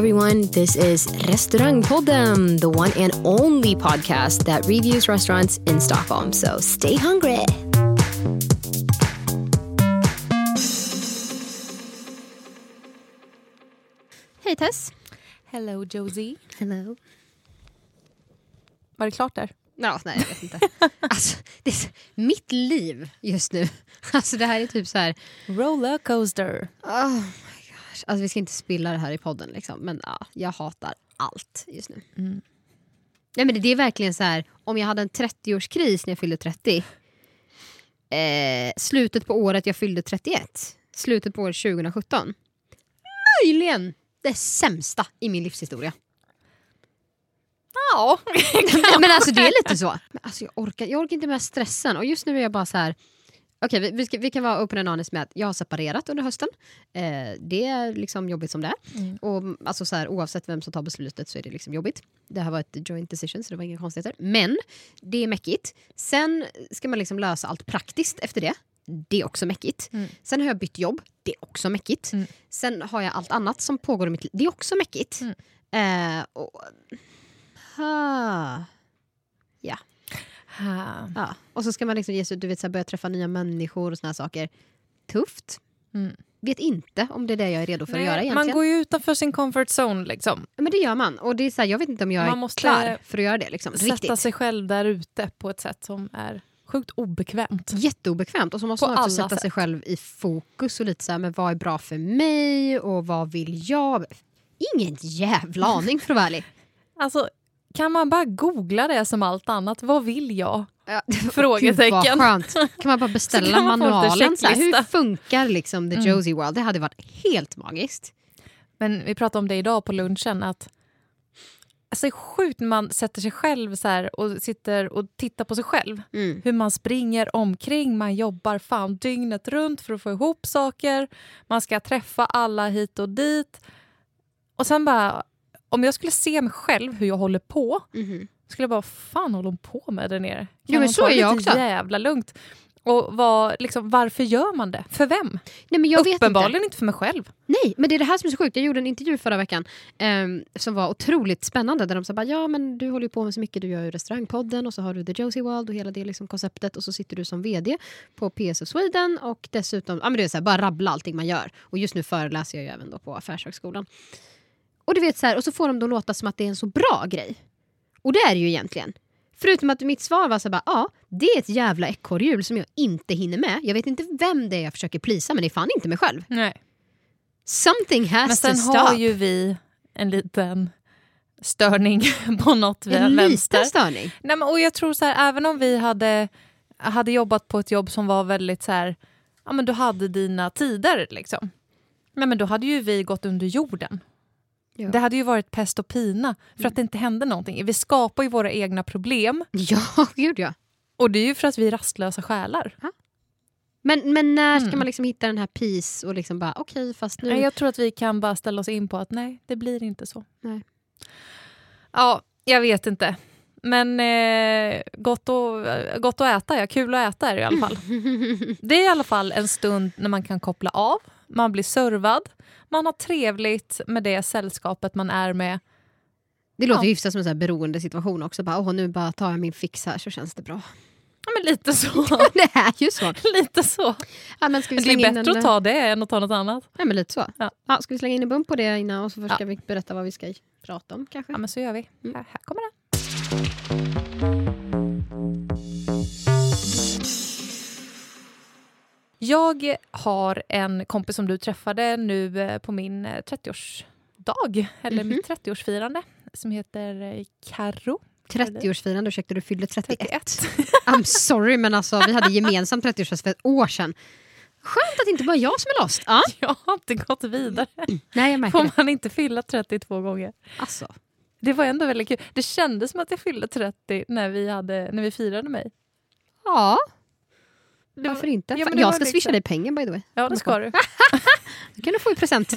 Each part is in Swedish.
everyone. This is Restaurangpodden, the one and only podcast that reviews restaurants in Stockholm. So stay hungry. Hej Tess. Hello Josie. Hello. Var det klart där? Ja, nej, jag vet inte. alltså, det är mitt liv just nu. Alltså, det här är typ så här... Rollercoaster. Oh ah, gosh. Alltså, vi ska inte spilla det här i podden, liksom. men ja, jag hatar allt just nu. Mm. Nej, men det, det är verkligen så här, om jag hade en 30-årskris när jag fyllde 30, eh, slutet på året jag fyllde 31, slutet på året 2017, möjligen det sämsta i min livshistoria. Ja. men alltså det är lite så. Men alltså, jag, orkar, jag orkar inte med stressen och just nu är jag bara så här. Okej, vi, vi, ska, vi kan vara open and honest med att jag har separerat under hösten. Eh, det är liksom jobbigt som det är. Mm. Och, alltså, så här, oavsett vem som tar beslutet så är det liksom jobbigt. Det här var ett joint decision så det var inga konstigheter. Men det är mäckigt. Sen ska man liksom lösa allt praktiskt efter det. Det är också mäckigt. Mm. Sen har jag bytt jobb. Det är också mäckigt. Mm. Sen har jag allt annat som pågår i mitt liv. Det är också mäckigt. Mm. Eh, och, ah. Ja. Ha. Ja. Och så ska man liksom sig du vet, så här, börja träffa nya människor och såna här saker. Tufft. Mm. Vet inte om det är det jag är redo för Nej, att göra egentligen. man går ju utanför sin comfort zone. Liksom. Men det gör man. Och det är så här, jag vet inte om jag Man är måste klar för att göra det. Liksom. Sätta Riktigt. sig själv där ute på ett sätt som är sjukt obekvämt. Jätteobekvämt. Och så måste På man också sätta sig sätt. själv i fokus och lite så här, men vad är bra för mig och vad vill jag? Ingen jävla aning för att vara ärlig. Alltså, kan man bara googla det som allt annat? Vad vill jag? Ja, Frågetecken. Gud vad skönt. Kan man bara beställa man manualen? Så här, hur funkar liksom the Mm. Josie World? Det hade varit helt magiskt. Men vi pratade om det idag på lunchen. att Alltså det är sjukt när man sätter sig själv så här och sitter och tittar på sig själv. Mm. Hur man springer omkring, man jobbar fan dygnet runt för att få ihop saker. Man ska träffa alla hit och dit. Och sen bara, om jag skulle se mig själv hur jag håller på, Mhm. skulle jag bara, vad fan håller hon på med där nere? Kan Jo, men så är jag också. jävla lugnt? Och vad, liksom, varför gör man det? För vem? Nej, men jag vet inte. Uppenbarligen inte för mig själv. Nej, men det är det här som är så sjukt. Jag gjorde en intervju förra veckan ehm, som var otroligt spännande. Där de sa bara, ja men du håller ju på med så mycket. Du gör ju restaurangpodden och så har du The Josie World och hela det liksom konceptet. Och så sitter du som vd på PSO Sweden och dessutom, ja men det är så här, bara rabbla allting man gör. Och just nu föreläser jag ju även då på Affärshögskolan. Och du vet så här, och så får de då låta som att det är en så bra grej. Och det är det ju egentligen. Förutom att mitt svar var så bara, ja, det är ett jävla ekorrhjul som jag inte hinner med. Jag vet inte vem det är jag försöker plisa, men det är fan inte mig själv. Nej. Something has Men sen to stop. har ju vi en liten störning på något en vänster. liten störning. Nej, men, och jag tror så här, även om vi hade, hade jobbat på ett jobb som var väldigt så här, ja men du hade dina tider liksom. Nej, men då hade ju vi gått under jorden. Ja. Det hade ju varit pest och pina för att det inte hände någonting. Vi skapar ju våra egna problem Ja, gud ja. och det är ju för att vi är rastlösa själar. Men, men när ska Mm. man liksom hitta den här peace och liksom bara okej fast nu... Jag tror att vi kan bara ställa oss in på att nej, det blir inte så. Nej. Ja, jag vet inte. Men eh, gott, att, gott att äta, ja. kul att äta är det i alla fall. Det är i alla fall en stund när man kan koppla av, man blir servad, man har trevligt med det sällskapet man är med. Det låter Ja. hyfsat som en sån här beroende situation också. Bara, åh, nu bara tar jag min fix här så känns det bra. Ja, men lite så. det är ju så. lite så. Ja, men ska vi Men det är slänga in bättre en, att ta det än att ta något annat. Ja, men lite så. Ja. Ja. ska vi slänga in en bump på det innan och så ska Ja. vi berätta vad vi ska prata om kanske? Ja, men så gör vi. Mm. Här, här kommer den. Jag har en kompis som du träffade nu eh, på min eh, 30-årsdag, eller Mhm. mitt 30-årsfirande. som heter eh, Carro. 30-årsfirande, ursäkta du fyllde 31. 31. I'm sorry men alltså vi hade gemensamt 30-årsfest för ett år sedan. Skönt att det inte bara jag som är lost. Ja. Jag har inte gått vidare. Nej jag Får man inte fylla 32 gånger? Alltså. Det var ändå väldigt kul. Det kändes som att jag fyllde 30 när vi, hade, när vi firade mig. Ja, var- varför inte? Ja, jag ska liksom- swisha dig pengar by the way. Ja, det ska du. Det kan du få i present.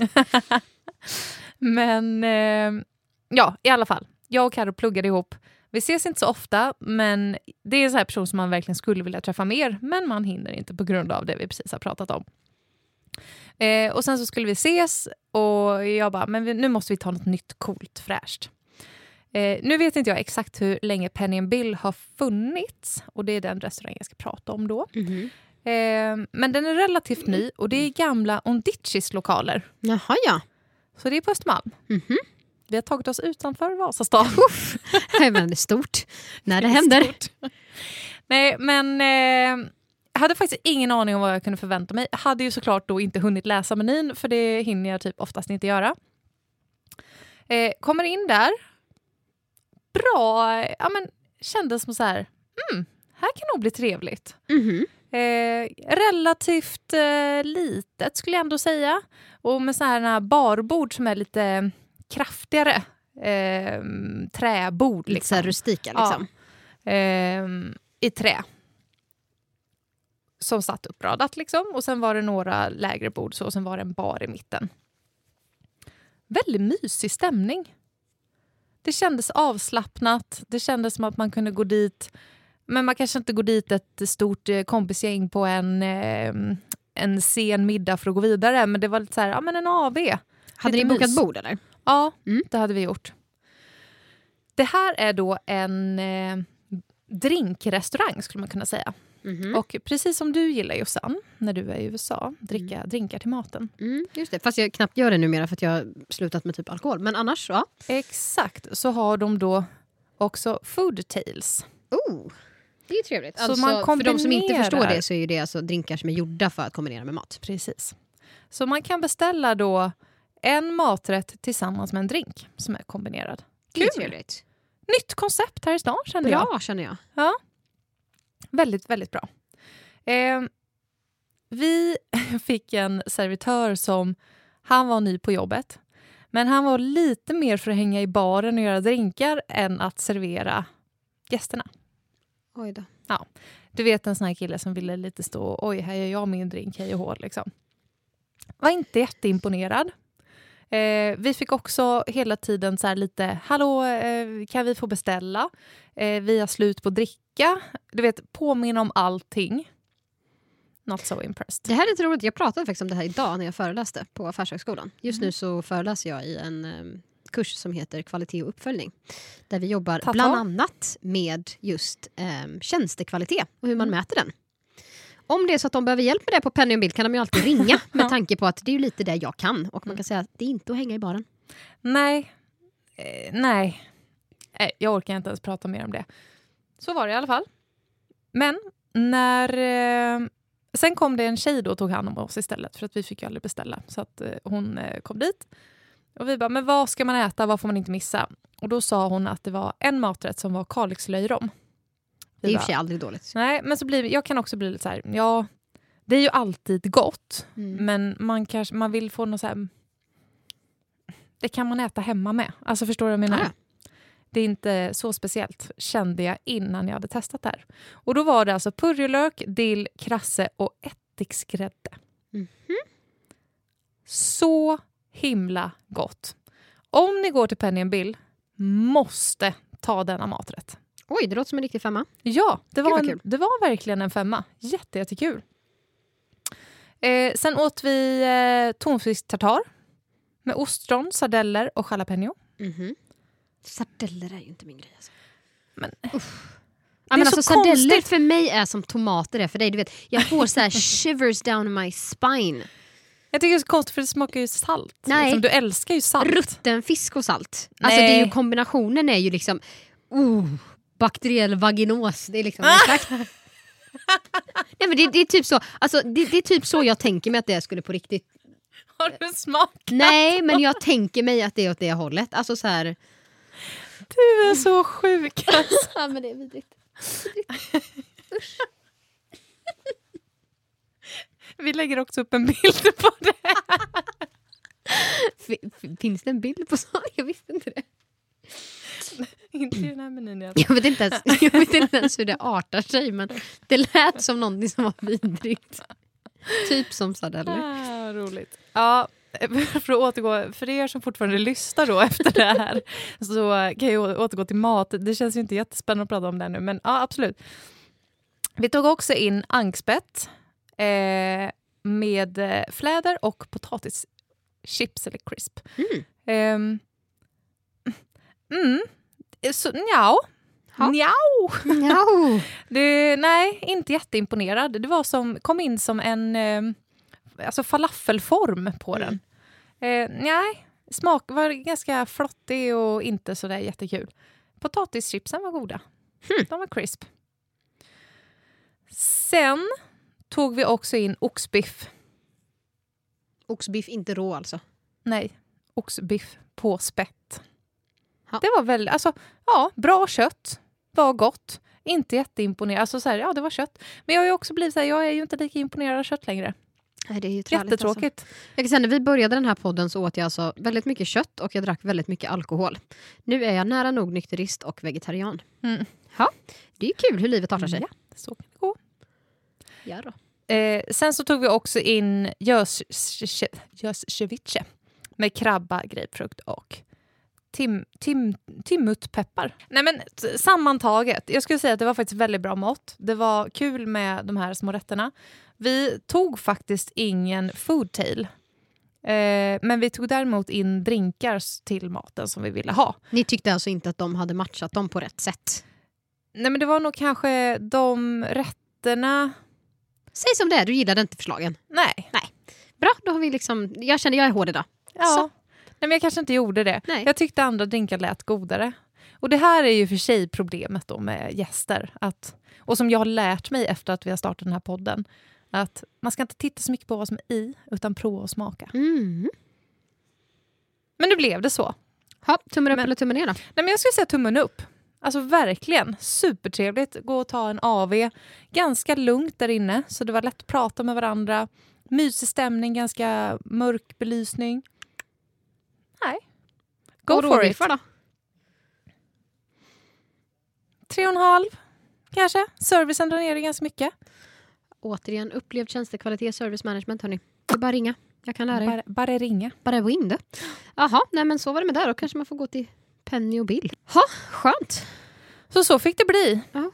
Men eh, ja, i alla fall. Jag och Karo pluggade ihop. Vi ses inte så ofta, men det är en sån här person som man verkligen skulle vilja träffa mer, men man hinner inte på grund av det vi precis har pratat om. Eh, och sen så skulle vi ses och jag bara, men vi, nu måste vi ta något nytt coolt fräscht. Eh, nu vet inte jag exakt hur länge Penny and Bill har funnits och det är den restaurang jag ska prata om då. Mhm. Eh, men den är relativt ny och det är gamla Ondichis lokaler. Jaha ja. Så det är på Östermalm. Mhm. Vi har tagit oss utanför Vasastan. Det är stort. När det händer. Stort. Nej, men eh, jag hade faktiskt ingen aning om vad jag kunde förvänta mig. Jag hade ju såklart då inte hunnit läsa menyn, för det hinner jag typ oftast inte göra. Eh, kommer in där. Bra, ja men kändes som så här, mm, här kan nog bli trevligt. Mhm. Eh, relativt eh, litet skulle jag ändå säga. Och med så här barbord som är lite kraftigare. Eh, träbord. Lite så här rustika Ja. liksom. Eh, I trä. Som satt uppradat liksom. Och sen var det några lägre bord så, och sen var det en bar i mitten. Väldigt mysig stämning. Det kändes avslappnat. Det kändes som att man kunde gå dit men man kanske inte går dit ett stort eh, kompisgäng på en, eh, en sen middag för att gå vidare. Men det var lite så här, ja men en AV. Hade ni bokat bord eller? Ja, Mm. det hade vi gjort. Det här är då en eh, drinkrestaurang skulle man kunna säga. Mhm. Och precis som du gillar Jossan, när du är i USA, dricka drinkar till maten. Mm, just det. Fast jag knappt gör det numera för att jag har slutat med typ alkohol. Men annars, ja. Exakt, så har de då också food tales. Oh, det är trevligt. Så Alltså, man för de som inte kombinerar- förstår det så är ju det alltså drinkar som är gjorda för att kombinera med mat. Precis. Så man kan beställa då en maträtt tillsammans med en drink som är kombinerad. Det är Kul! trevligt. Nytt koncept här i stan kände jag. Bra känner jag. Ja. Väldigt, väldigt bra. Eh, vi fick en servitör som, han var ny på jobbet. Men han var lite mer för att hänga i baren och göra drinkar än att servera gästerna. Oj då. Du vet en sån här kille som ville lite stå oj, här gör jag min drink, hej och hå. Liksom. Var inte jätteimponerad. Eh, vi fick också hela tiden så lite, hallå, eh, kan vi få beställa? Eh, vi har slut på dricka. Du vet, påminna om allting. Not so impressed. Det här är roligt. Jag pratade faktiskt om det här idag när jag föreläste på Affärshögskolan. Just Mm. nu så föreläser jag i en em, kurs som heter kvalitet och uppföljning. Där vi jobbar Ta-ta. bland annat med just um, tjänstekvalitet och hur man Mm. mäter den. Om det är så att de behöver hjälp med det på Penny Bild kan de ju alltid ringa med tanke på att det är lite det jag kan. Och man Mm. kan säga att det är inte att hänga i baren. Nej. Eh, nej. nej. Jag orkar inte ens prata mer om det. Så var det i alla fall. Men när... Eh, sen kom det en tjej då och tog hand om oss istället för att vi fick ju aldrig beställa. Så att eh, hon eh, kom dit. Och vi bara, men vad ska man äta? Vad får man inte missa? Och då sa hon att det var en maträtt som var kalixlöjrom. Det är i och för sig aldrig dåligt. Nej, men så blir, jag kan också bli lite så här, ja, det är ju alltid gott. Mm. Men man, kanske, man vill få något så här... Det kan man äta hemma med. Alltså förstår du vad jag menar? Det är inte så speciellt, kände jag innan jag hade testat det här. Och då var det alltså purjolök, dill, krasse och ättiksgrädde. Mhm. Så himla gott. Om ni går till Penny Bill, måste ta denna maträtt. Oj, det låter som en riktig femma. Ja, det var, en, det var verkligen en femma. Jätte, jättekul. Eh, sen åt vi eh, tonfisk tartar med ostron, sardeller och jalapeno. Mhm. Sardeller är ju inte min grej. Alltså. Men- Uff. Ja, men så alltså, sardeller för mig är som tomater är för dig. Du vet, jag får så här shivers down my spine. Jag tycker det är så konstigt för det smakar ju salt. Nej. Liksom, du älskar ju salt. Rutten fisk och salt. Alltså, Nej. det är ju, kombinationen är ju liksom... Uh, bakteriell vaginos. Det är liksom. Nej, men det, det, är typ så, alltså, det, det är typ så jag tänker mig att det skulle på riktigt. Har du smak? Nej, men jag tänker mig att det är åt det hållet. Alltså så här, Du är så sjuk alltså. ja, men det är vidrigt. Vi lägger också upp en bild på det. Finns det en bild på sånt? Jag visste inte det. Inte i den här menyn. Jag Jag vet, inte ens, jag vet inte ens hur det artar sig, men det lät som någonting som var vidrigt. Typ som sardeller. Ah, roligt. Ja, för att återgå, för er som fortfarande lyssnar då efter det här så kan jag återgå till mat. Det känns ju inte jättespännande att prata om det nu, men ja, absolut. Vi tog också in ankspett eh, med eh, fläder och potatischips eller crisp. Mm. Ehm, mm. Så, njau. Ja. Njau. Ja. Det, nej, inte jätteimponerad. Det var som, kom in som en eh, alltså falafelform på den. Eh, nej, smak var ganska flottig och inte sådär jättekul. Potatischipsen var goda. De var crisp. Sen tog vi också in oxbiff. Oxbiff, inte rå alltså. Nej, oxbiff på spett. Ja. Det var väl, alltså, ja, bra kött. Var gott. Inte jätteimponerad. Alltså så här, ja, det var kött. Men jag har också blivit så här, jag är ju inte lika imponerad av kött längre. Nej, det är ju träligt, Alltså. Jättetråkigt. Jag kan säga, när vi började den här podden så åt jag alltså väldigt mycket kött och jag drack väldigt mycket alkohol. Nu är jag nära nog nykterist och vegetarian. Mm. Ja, det är kul hur livet artar sig. Ja, så kan det gå. Ja då. Eh, sen så tog vi också in gösceviche med krabba, grapefrukt och tim, tim, timmutpeppar. Nej men sammantaget, jag skulle säga att det var faktiskt väldigt bra mat. Det var kul med de här små rätterna. Vi tog faktiskt ingen foodtail. Eh, men vi tog däremot in drinkar till maten som vi ville ha. Ni tyckte alltså inte att de hade matchat dem på rätt sätt? Nej men det var nog kanske de rätterna... Säg som det är, du gillade inte förslagen. Nej. Bra, då har vi liksom... Jag känner jag är hård idag. Ja. Så. Nej, men jag kanske inte gjorde det. Nej. Jag tyckte andra drinkar lät godare. Och det här är ju för sig problemet då med gäster. Att, och som jag har lärt mig efter att vi har startat den här podden. Att man ska inte titta så mycket på vad som är i, utan prova och smaka. Mm. Men nu blev det så. Ha, tummen upp Men- eller tummen ner då? Nej, men jag skulle säga tummen upp. Alltså verkligen supertrevligt. Gå och ta en AV. Ganska lugnt där inne, så det var lätt att prata med varandra. Mysig stämning, ganska mörk belysning. Nej. Go Och for it. då? Tre och en halv, kanske. Servicen drar ner det ganska mycket. Återigen, upplevd tjänstekvalitet, service management hörni. Det är bara ringa. Jag kan lära er. Bara, bara ringa. Bara gå in då. Jaha, nej men så var det med det. Då kanske man får gå till Penny och Bill. Ha, skönt. Så så fick det bli. Ja.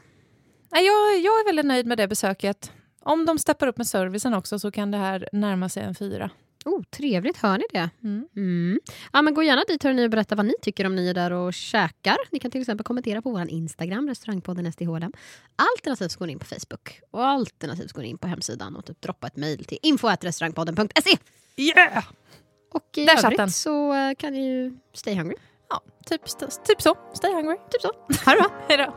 Jag, jag är väldigt nöjd med det besöket. Om de steppar upp med servicen också så kan det här närma sig en fyra. Oh, trevligt, hör ni det? Mm. Mm. Ja, men gå gärna dit hörni, och berätta vad ni tycker om ni är där och käkar. Ni kan till exempel kommentera på vår Instagram, restaurangpodden STHLM. Alternativt går ni in på Facebook och alternativt ni in på hemsidan och typ droppa ett mejl till info.restaurangpodden.se. Yeah! Och i Där övrigt så eh, kan ni ju stay hungry. Ja, typ, typ så. Stay hungry. Typ så. Ha det bra. Hej då.